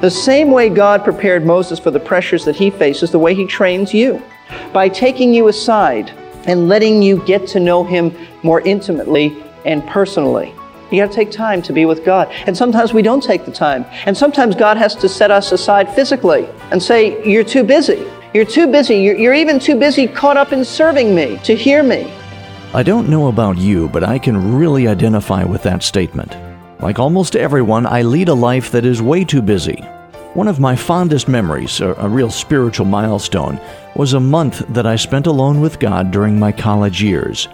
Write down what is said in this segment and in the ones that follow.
The same way God prepared Moses for the pressures that he faces, the way he trains you. By taking you aside and letting you get to know him more intimately and personally. You got to take time to be with God. And sometimes we don't take the time. And sometimes God has to set us aside physically and say, You're too busy. You're too busy. You're, you're, even too busy caught up in serving me to hear me. I don't know about you, but I can really identify with that statement. Like almost everyone, I lead a life that is way too busy. One of my fondest memories, a, a real spiritual milestone, was a month that I spent alone with God during my college years.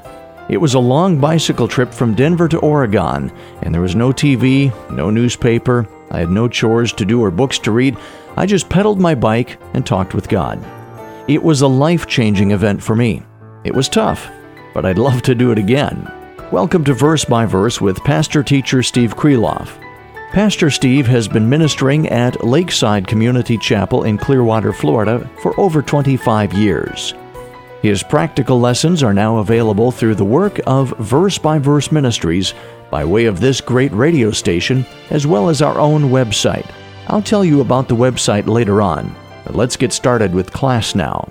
It was a long bicycle trip from Denver to Oregon, and there was no TV, no newspaper, I had no chores to do or books to read. I just pedaled my bike and talked with God. It was a life changing event for me. It was tough, but I'd love to do it again. Welcome to Verse by Verse with pastor teacher Steve Kreloff. Pastor Steve has been ministering at Lakeside Community Chapel in Clearwater, Florida for over 25 years. His practical lessons are now available through the work of Verse by Verse Ministries by way of this great radio station as well as our own website. I'll tell you about the website later on, but let's get started with class now.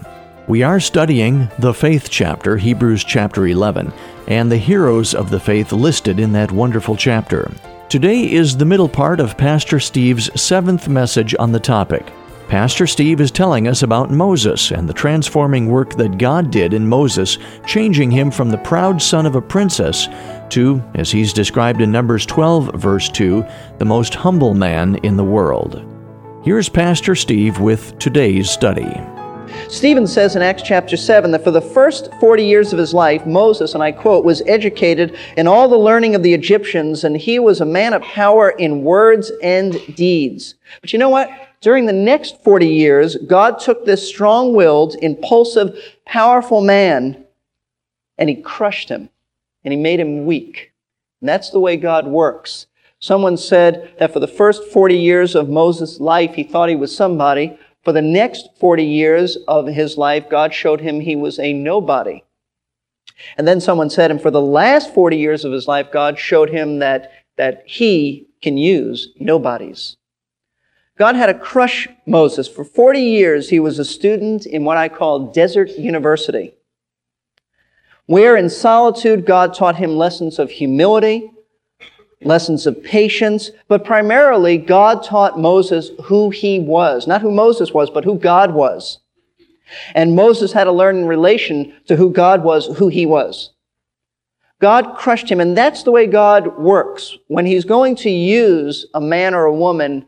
We are studying the faith chapter, Hebrews chapter 11, and the heroes of the faith listed in that wonderful chapter. Today is the middle part of Pastor Steve's seventh message on the topic. Pastor Steve is telling us about Moses and the transforming work that God did in Moses, changing him from the proud son of a princess to, as he's described in Numbers 12, verse 2, the most humble man in the world. Here's Pastor Steve with today's study. Stephen says in Acts chapter 7 that for the first 40 years of his life, Moses, and I quote, was educated in all the learning of the Egyptians, and he was a man of power in words and deeds. But you know what? During the next 40 years, God took this strong willed, impulsive, powerful man and he crushed him and he made him weak. And that's the way God works. Someone said that for the first 40 years of Moses' life, he thought he was somebody. For the next 40 years of his life, God showed him he was a nobody. And then someone said, and for the last 40 years of his life, God showed him that, that he can use nobodies. God had to crush Moses. For 40 years, he was a student in what I call Desert University, where in solitude, God taught him lessons of humility, lessons of patience, but primarily, God taught Moses who he was. Not who Moses was, but who God was. And Moses had to learn in relation to who God was, who he was. God crushed him, and that's the way God works. When he's going to use a man or a woman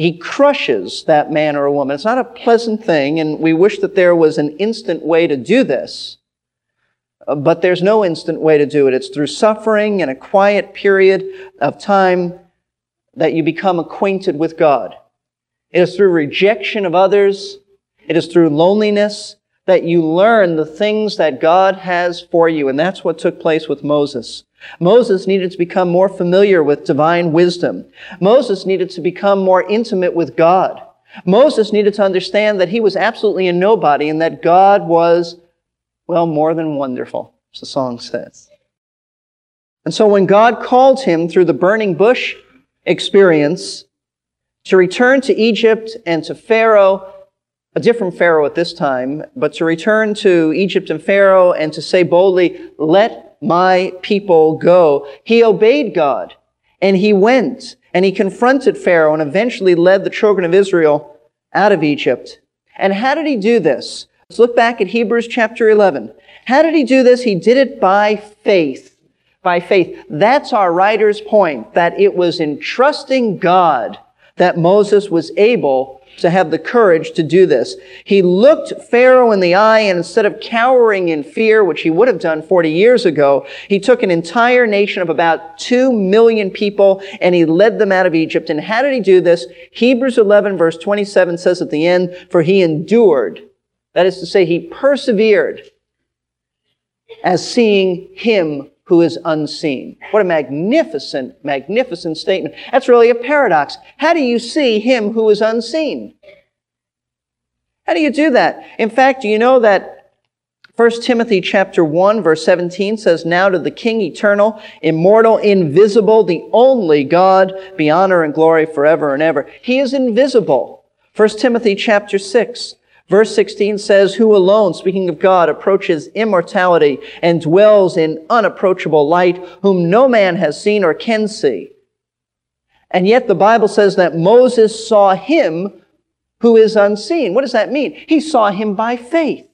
he crushes that man or a woman. It's not a pleasant thing, and we wish that there was an instant way to do this. Uh, but there's no instant way to do it. It's through suffering and a quiet period of time that you become acquainted with God. It is through rejection of others. It is through loneliness that you learn the things that God has for you. And that's what took place with Moses. Moses needed to become more familiar with divine wisdom. Moses needed to become more intimate with God. Moses needed to understand that he was absolutely a nobody and that God was, well, more than wonderful, as the song says. And so when God called him through the burning bush experience to return to Egypt and to Pharaoh, a different Pharaoh at this time, but to return to Egypt and Pharaoh and to say boldly, let my people go. He obeyed God and he went and he confronted Pharaoh and eventually led the children of Israel out of Egypt. And how did he do this? Let's look back at Hebrews chapter 11. How did he do this? He did it by faith. By faith. That's our writer's point, that it was in trusting God that Moses was able to have the courage to do this. He looked Pharaoh in the eye and instead of cowering in fear, which he would have done 40 years ago, he took an entire nation of about 2 million people and he led them out of Egypt. And how did he do this? Hebrews 11 verse 27 says at the end, for he endured. That is to say, he persevered as seeing him who is unseen. What a magnificent, magnificent statement. That's really a paradox. How do you see him who is unseen? How do you do that? In fact, do you know that 1 Timothy chapter 1 verse 17 says, Now to the King eternal, immortal, invisible, the only God, be honor and glory forever and ever. He is invisible. 1 Timothy chapter 6 verse 16 says, Who alone, speaking of God, approaches immortality and dwells in unapproachable light, whom no man has seen or can see. And yet the Bible says that Moses saw him who is unseen. What does that mean? He saw him by faith.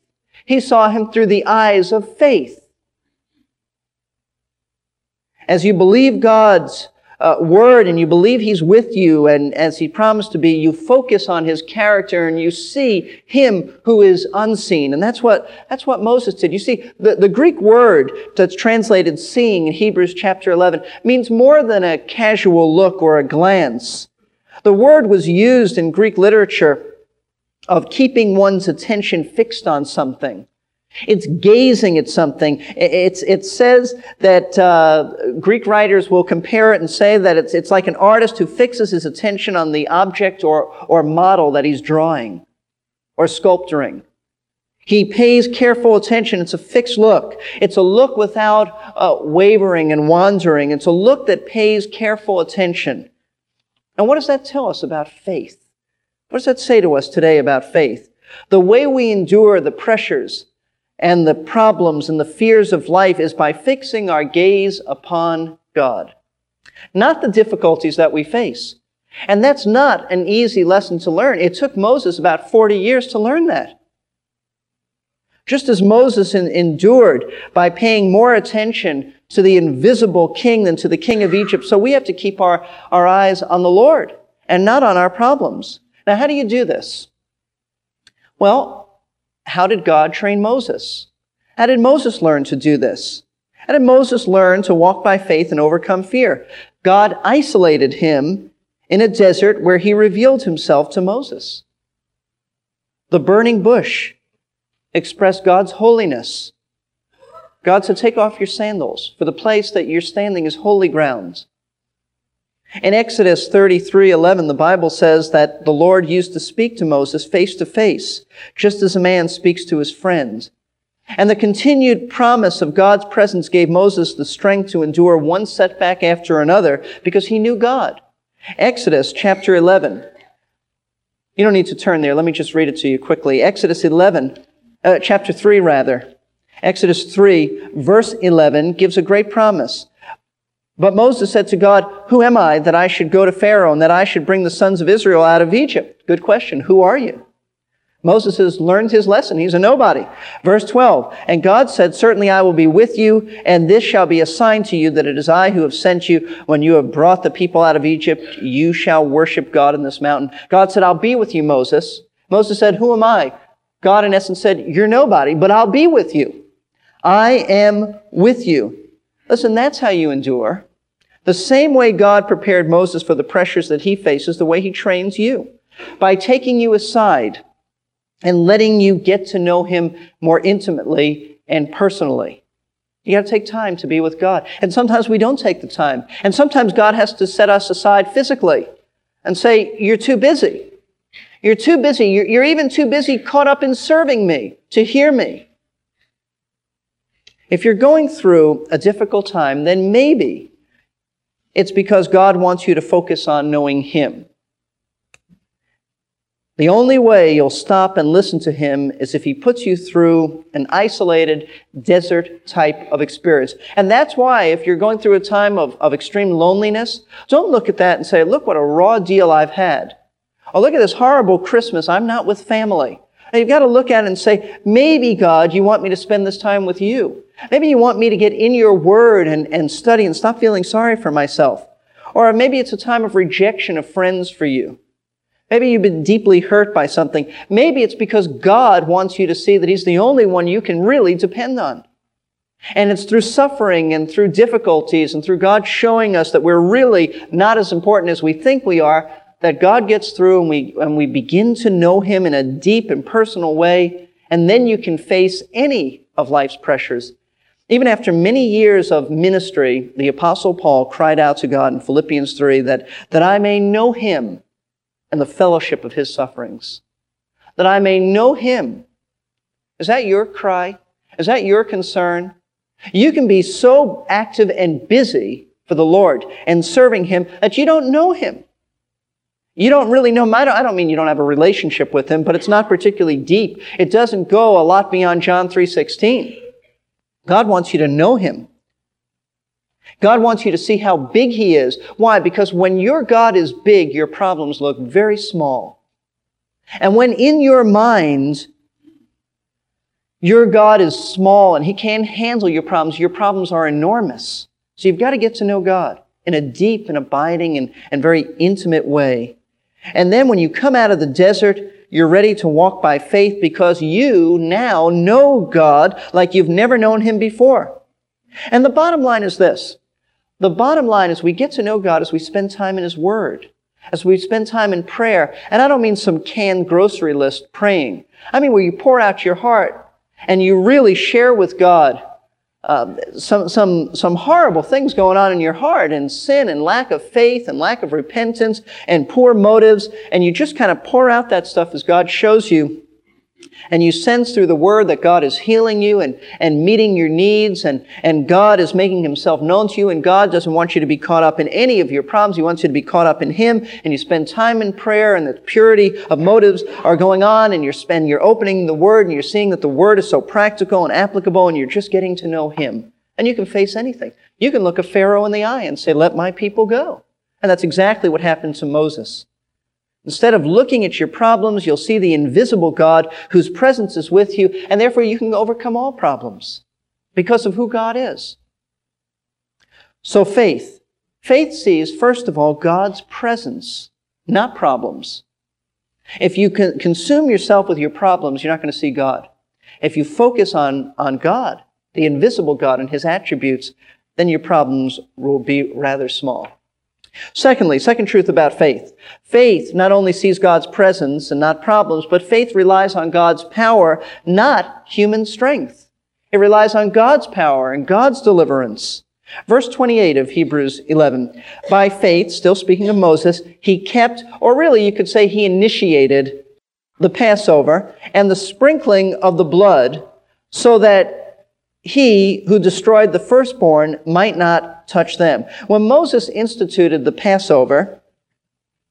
He saw him through the eyes of faith. As you believe God's uh, word and you believe he's with you and as he promised to be, you focus on his character and you see him who is unseen. And that's what, that's what Moses did. You see, the, the Greek word that's translated seeing in Hebrews chapter 11 means more than a casual look or a glance. The word was used in Greek literature of keeping one's attention fixed on something. It's gazing at something. It's, it says that uh, Greek writers will compare it and say that it's, it's like an artist who fixes his attention on the object or, or model that he's drawing or sculpturing. He pays careful attention. It's a fixed look. It's a look without uh, wavering and wandering. It's a look that pays careful attention. And what does that tell us about faith? What does that say to us today about faith? The way we endure the pressures and the problems and the fears of life is by fixing our gaze upon God, not the difficulties that we face. And that's not an easy lesson to learn. It took Moses about 40 years to learn that. Just as Moses endured by paying more attention to the invisible king than to the king of Egypt, so we have to keep our, our eyes on the Lord and not on our problems. Now, how do you do this? Well, how did God train Moses? How did Moses learn to do this? How did Moses learn to walk by faith and overcome fear? God isolated him in a desert where he revealed himself to Moses. The burning bush expressed God's holiness. God said, Take off your sandals, for the place that you're standing is holy ground. In Exodus 33 11, the Bible says that the Lord used to speak to Moses face to face, just as a man speaks to his friend. And the continued promise of God's presence gave Moses the strength to endure one setback after another because he knew God. Exodus chapter 11. You don't need to turn there. Let me just read it to you quickly. Exodus 11, uh, chapter 3 rather. Exodus 3, verse 11 gives a great promise. But Moses said to God, Who am I that I should go to Pharaoh and that I should bring the sons of Israel out of Egypt? Good question. Who are you? Moses has learned his lesson. He's a nobody. Verse 12. And God said, Certainly I will be with you, and this shall be a sign to you that it is I who have sent you. When you have brought the people out of Egypt, you shall worship God in this mountain. God said, I'll be with you, Moses. Moses said, Who am I? God, in essence, said, You're nobody, but I'll be with you. I am with you. Listen, that's how you endure. The same way God prepared Moses for the pressures that he faces, the way he trains you. By taking you aside and letting you get to know him more intimately and personally. You got to take time to be with God. And sometimes we don't take the time. And sometimes God has to set us aside physically and say, You're too busy. You're too busy. You're, you're even too busy caught up in serving me to hear me. If you're going through a difficult time, then maybe it's because God wants you to focus on knowing Him. The only way you'll stop and listen to Him is if He puts you through an isolated desert type of experience. And that's why if you're going through a time of, of extreme loneliness, don't look at that and say, look what a raw deal I've had. Or look at this horrible Christmas. I'm not with family. You've got to look at it and say, maybe God, you want me to spend this time with you. Maybe you want me to get in your word and, and study and stop feeling sorry for myself. Or maybe it's a time of rejection of friends for you. Maybe you've been deeply hurt by something. Maybe it's because God wants you to see that He's the only one you can really depend on. And it's through suffering and through difficulties and through God showing us that we're really not as important as we think we are that God gets through and we, and we begin to know Him in a deep and personal way. And then you can face any of life's pressures. Even after many years of ministry, the apostle Paul cried out to God in Philippians 3 that, that I may know Him and the fellowship of His sufferings. That I may know Him. Is that your cry? Is that your concern? You can be so active and busy for the Lord and serving Him that you don't know Him. You don't really know him. I don't, I don't mean you don't have a relationship with him, but it's not particularly deep. It doesn't go a lot beyond John 3.16. God wants you to know him. God wants you to see how big he is. Why? Because when your God is big, your problems look very small. And when in your mind, your God is small and he can't handle your problems, your problems are enormous. So you've got to get to know God in a deep and abiding and, and very intimate way. And then when you come out of the desert, you're ready to walk by faith because you now know God like you've never known Him before. And the bottom line is this. The bottom line is we get to know God as we spend time in His Word, as we spend time in prayer. And I don't mean some canned grocery list praying. I mean where you pour out your heart and you really share with God um, some, some, some horrible things going on in your heart and sin and lack of faith and lack of repentance and poor motives. And you just kind of pour out that stuff as God shows you and you sense through the word that God is healing you and, and meeting your needs and, and God is making himself known to you and God doesn't want you to be caught up in any of your problems. He wants you to be caught up in him and you spend time in prayer and the purity of motives are going on and you're spend, you're opening the word and you're seeing that the word is so practical and applicable and you're just getting to know him. And you can face anything. You can look a Pharaoh in the eye and say, let my people go. And that's exactly what happened to Moses. Instead of looking at your problems, you'll see the invisible God whose presence is with you, and therefore you can overcome all problems because of who God is. So faith. Faith sees, first of all, God's presence, not problems. If you consume yourself with your problems, you're not going to see God. If you focus on, on God, the invisible God and His attributes, then your problems will be rather small. Secondly, second truth about faith. Faith not only sees God's presence and not problems, but faith relies on God's power, not human strength. It relies on God's power and God's deliverance. Verse 28 of Hebrews 11. By faith, still speaking of Moses, he kept, or really you could say he initiated the Passover and the sprinkling of the blood so that he who destroyed the firstborn might not touch them. When Moses instituted the Passover,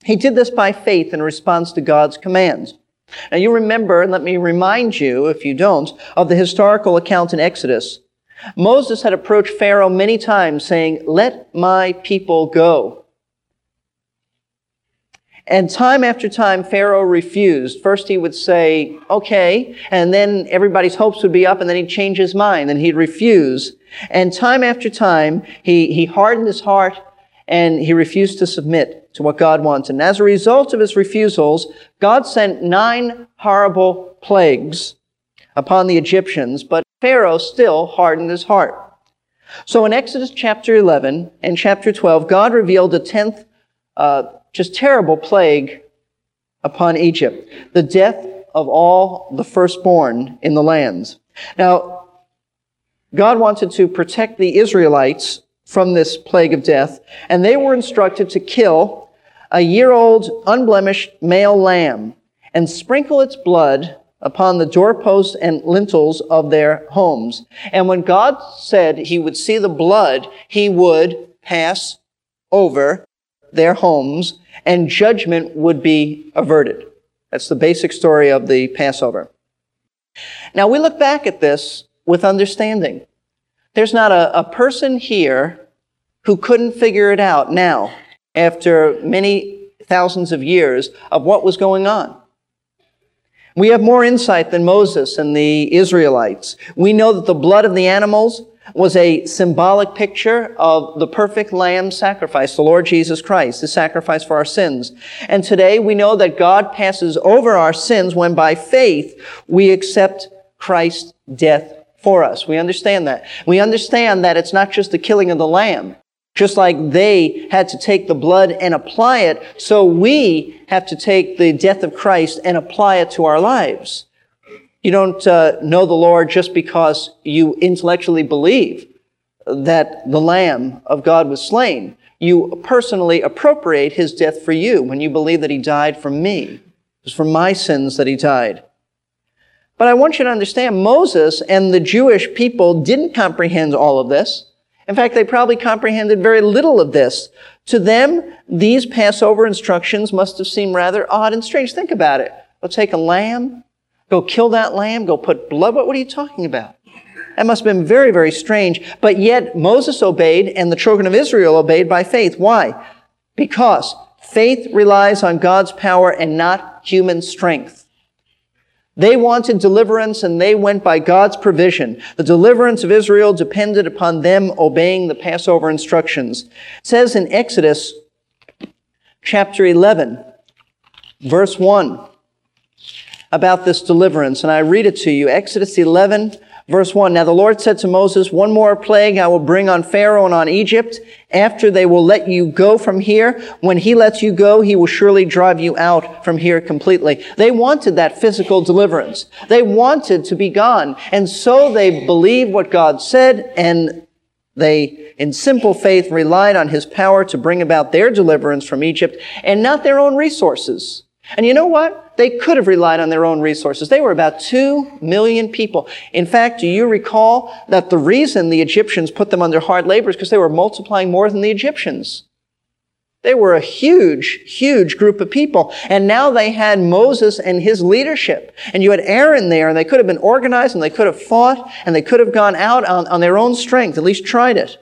he did this by faith in response to God's commands. Now you remember, and let me remind you, if you don't, of the historical account in Exodus. Moses had approached Pharaoh many times saying, let my people go. And time after time, Pharaoh refused. First, he would say, okay, and then everybody's hopes would be up, and then he'd change his mind, and he'd refuse. And time after time, he, he hardened his heart, and he refused to submit to what God wanted. And as a result of his refusals, God sent nine horrible plagues upon the Egyptians, but Pharaoh still hardened his heart. So in Exodus chapter 11 and chapter 12, God revealed a tenth uh, just terrible plague upon Egypt, the death of all the firstborn in the lands. Now, God wanted to protect the Israelites from this plague of death, and they were instructed to kill a year old, unblemished male lamb and sprinkle its blood upon the doorposts and lintels of their homes. And when God said he would see the blood, he would pass over their homes and judgment would be averted. That's the basic story of the Passover. Now we look back at this with understanding. There's not a, a person here who couldn't figure it out now after many thousands of years of what was going on. We have more insight than Moses and the Israelites. We know that the blood of the animals was a symbolic picture of the perfect lamb sacrifice, the Lord Jesus Christ, the sacrifice for our sins. And today we know that God passes over our sins when by faith we accept Christ's death for us. We understand that. We understand that it's not just the killing of the lamb. Just like they had to take the blood and apply it, so we have to take the death of Christ and apply it to our lives. You don't uh, know the Lord just because you intellectually believe that the Lamb of God was slain. You personally appropriate his death for you when you believe that he died for me. It was for my sins that he died. But I want you to understand Moses and the Jewish people didn't comprehend all of this. In fact, they probably comprehended very little of this. To them, these Passover instructions must have seemed rather odd and strange. Think about it. Go take a lamb, go kill that lamb, go put blood. What, what are you talking about? That must have been very, very strange. But yet Moses obeyed and the children of Israel obeyed by faith. Why? Because faith relies on God's power and not human strength. They wanted deliverance and they went by God's provision. The deliverance of Israel depended upon them obeying the Passover instructions. It says in Exodus chapter 11, verse 1, about this deliverance, and I read it to you. Exodus 11, Verse 1 Now the Lord said to Moses, One more plague I will bring on Pharaoh and on Egypt. After they will let you go from here. When he lets you go, he will surely drive you out from here completely. They wanted that physical deliverance. They wanted to be gone. And so they believed what God said and they, in simple faith, relied on his power to bring about their deliverance from Egypt and not their own resources. And you know what? They could have relied on their own resources. They were about two million people. In fact, do you recall that the reason the Egyptians put them under hard labor is because they were multiplying more than the Egyptians? They were a huge, huge group of people. And now they had Moses and his leadership. And you had Aaron there, and they could have been organized, and they could have fought, and they could have gone out on, on their own strength, at least tried it.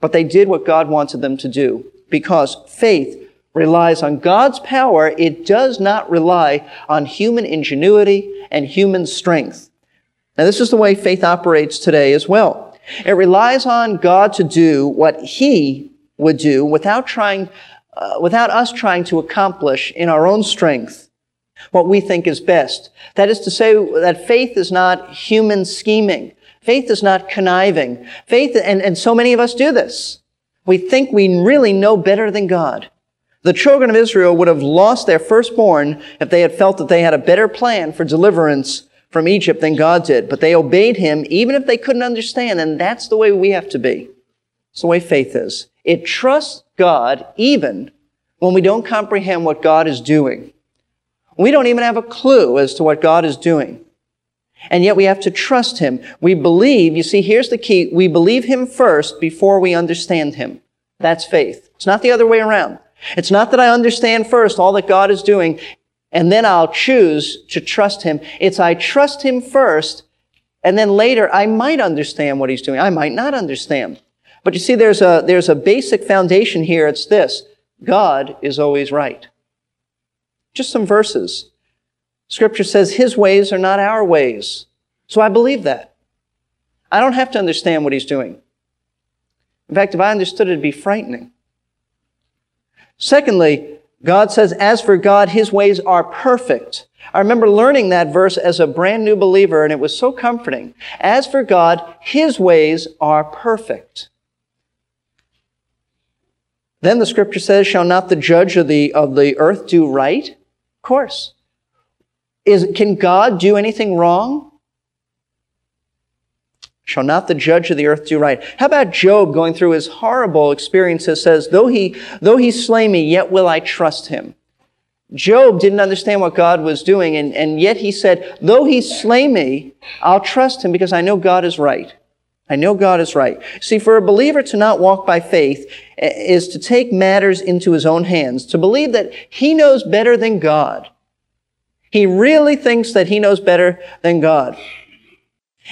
But they did what God wanted them to do because faith relies on God's power, it does not rely on human ingenuity and human strength. Now, this is the way faith operates today as well. It relies on God to do what He would do without trying, uh, without us trying to accomplish in our own strength what we think is best. That is to say that faith is not human scheming. Faith is not conniving. Faith, and, and so many of us do this. We think we really know better than God. The children of Israel would have lost their firstborn if they had felt that they had a better plan for deliverance from Egypt than God did. But they obeyed him even if they couldn't understand, and that's the way we have to be. It's the way faith is. It trusts God even when we don't comprehend what God is doing. We don't even have a clue as to what God is doing. And yet we have to trust Him. We believe, you see, here's the key. We believe Him first before we understand Him. That's faith. It's not the other way around. It's not that I understand first all that God is doing and then I'll choose to trust Him. It's I trust Him first and then later I might understand what He's doing. I might not understand. But you see, there's a, there's a basic foundation here. It's this. God is always right. Just some verses. Scripture says His ways are not our ways. So I believe that. I don't have to understand what He's doing. In fact, if I understood it, it'd be frightening. Secondly, God says, as for God, his ways are perfect. I remember learning that verse as a brand new believer, and it was so comforting. As for God, his ways are perfect. Then the scripture says, Shall not the judge of the, of the earth do right? Of course. Is, can God do anything wrong? Shall not the judge of the earth do right? How about Job going through his horrible experiences says, though he, though he slay me, yet will I trust him. Job didn't understand what God was doing, and, and yet he said, though he slay me, I'll trust him because I know God is right. I know God is right. See, for a believer to not walk by faith eh, is to take matters into his own hands, to believe that he knows better than God. He really thinks that he knows better than God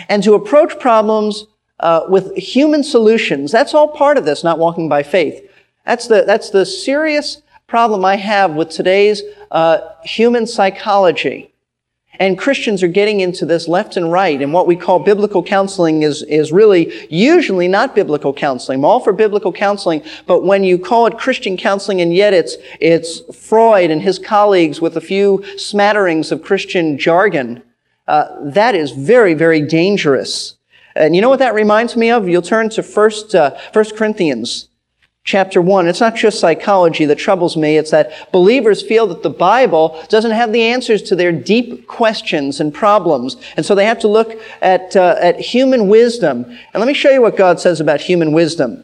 and to approach problems uh, with human solutions. That's all part of this, not walking by faith. That's the, that's the serious problem I have with today's uh, human psychology. And Christians are getting into this left and right. And what we call biblical counseling is, is really usually not biblical counseling. I'm all for biblical counseling, but when you call it Christian counseling and yet it's, it's Freud and his colleagues with a few smatterings of Christian jargon, uh, that is very, very dangerous. And you know what that reminds me of? You'll turn to First, uh, First Corinthians chapter 1. It's not just psychology that troubles me. It's that believers feel that the Bible doesn't have the answers to their deep questions and problems. And so they have to look at, uh, at human wisdom. And let me show you what God says about human wisdom.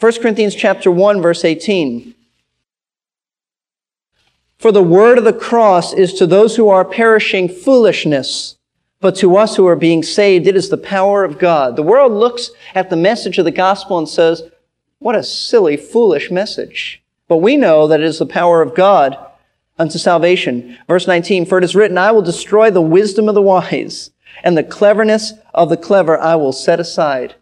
1 Corinthians chapter 1 verse 18. For the word of the cross is to those who are perishing foolishness, but to us who are being saved, it is the power of God. The world looks at the message of the gospel and says, what a silly, foolish message. But we know that it is the power of God unto salvation. Verse 19, for it is written, I will destroy the wisdom of the wise, and the cleverness of the clever I will set aside.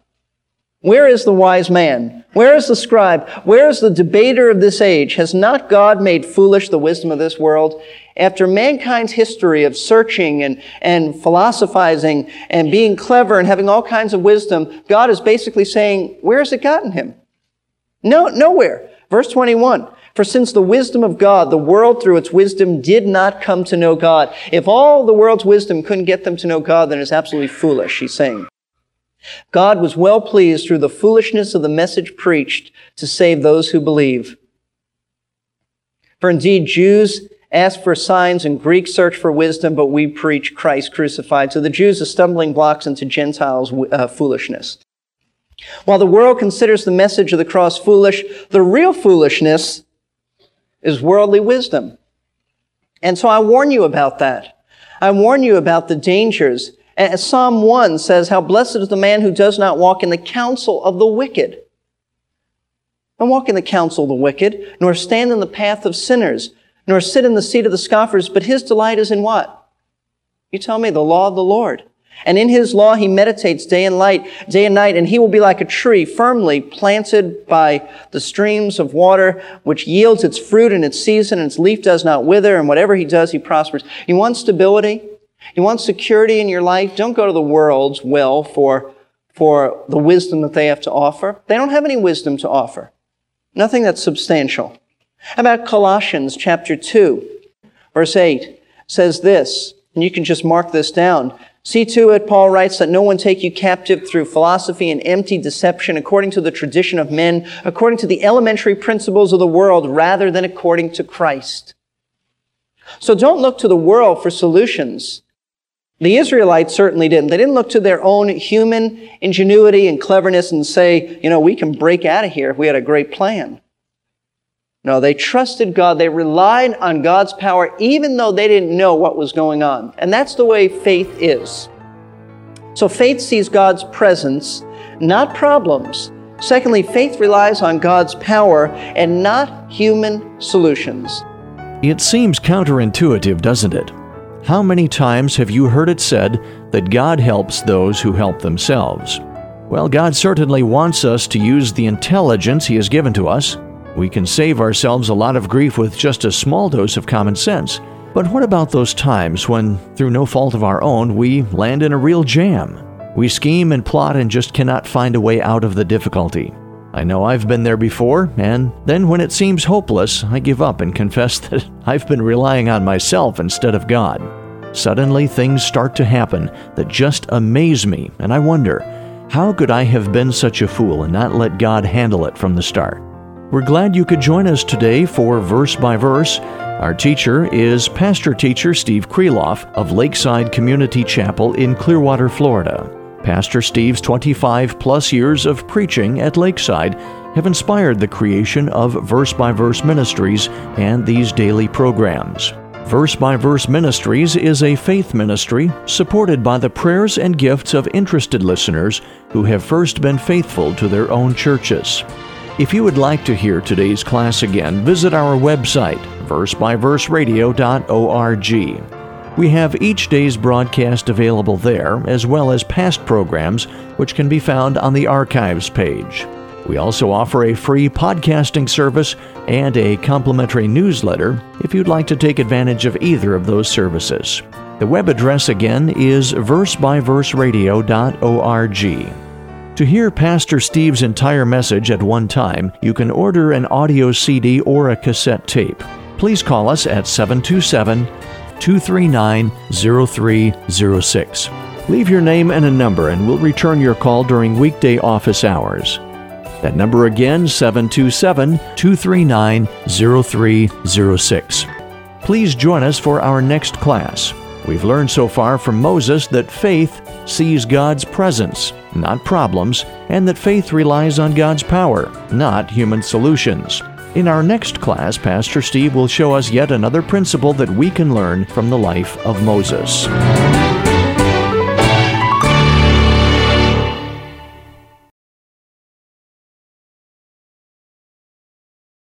Where is the wise man? Where is the scribe? Where is the debater of this age? Has not God made foolish the wisdom of this world? After mankind's history of searching and, and philosophizing and being clever and having all kinds of wisdom, God is basically saying, where has it gotten him? No, nowhere. Verse 21. For since the wisdom of God, the world through its wisdom did not come to know God. If all the world's wisdom couldn't get them to know God, then it's absolutely foolish, he's saying. God was well pleased through the foolishness of the message preached to save those who believe. For indeed, Jews ask for signs and Greeks search for wisdom, but we preach Christ crucified. So the Jews are stumbling blocks into Gentiles' uh, foolishness. While the world considers the message of the cross foolish, the real foolishness is worldly wisdom. And so I warn you about that. I warn you about the dangers and Psalm 1 says, How blessed is the man who does not walk in the counsel of the wicked. Don't walk in the counsel of the wicked, nor stand in the path of sinners, nor sit in the seat of the scoffers, but his delight is in what? You tell me, the law of the Lord. And in his law he meditates day and light, day and night, and he will be like a tree firmly planted by the streams of water, which yields its fruit in its season, and its leaf does not wither, and whatever he does, he prospers. You want stability? You want security in your life? Don't go to the world's well for, for the wisdom that they have to offer. They don't have any wisdom to offer. Nothing that's substantial. How about Colossians chapter 2, verse 8 says this, and you can just mark this down. See to it, Paul writes, that no one take you captive through philosophy and empty deception according to the tradition of men, according to the elementary principles of the world, rather than according to Christ. So don't look to the world for solutions. The Israelites certainly didn't. They didn't look to their own human ingenuity and cleverness and say, you know, we can break out of here if we had a great plan. No, they trusted God. They relied on God's power even though they didn't know what was going on. And that's the way faith is. So faith sees God's presence, not problems. Secondly, faith relies on God's power and not human solutions. It seems counterintuitive, doesn't it? How many times have you heard it said that God helps those who help themselves? Well, God certainly wants us to use the intelligence He has given to us. We can save ourselves a lot of grief with just a small dose of common sense. But what about those times when, through no fault of our own, we land in a real jam? We scheme and plot and just cannot find a way out of the difficulty. I know I've been there before, and then when it seems hopeless, I give up and confess that I've been relying on myself instead of God. Suddenly, things start to happen that just amaze me, and I wonder, how could I have been such a fool and not let God handle it from the start? We're glad you could join us today for Verse by Verse. Our teacher is Pastor Teacher Steve Kreloff of Lakeside Community Chapel in Clearwater, Florida. Pastor Steve's 25 plus years of preaching at Lakeside have inspired the creation of Verse by Verse Ministries and these daily programs. Verse by Verse Ministries is a faith ministry supported by the prayers and gifts of interested listeners who have first been faithful to their own churches. If you would like to hear today's class again, visit our website, versebyverseradio.org. We have each day's broadcast available there, as well as past programs, which can be found on the archives page. We also offer a free podcasting service and a complimentary newsletter if you'd like to take advantage of either of those services. The web address again is versebyverseradio.org. To hear Pastor Steve's entire message at one time, you can order an audio CD or a cassette tape. Please call us at 727 239 0306. Leave your name and a number, and we'll return your call during weekday office hours. That number again, 727 239 0306. Please join us for our next class. We've learned so far from Moses that faith sees God's presence, not problems, and that faith relies on God's power, not human solutions. In our next class, Pastor Steve will show us yet another principle that we can learn from the life of Moses.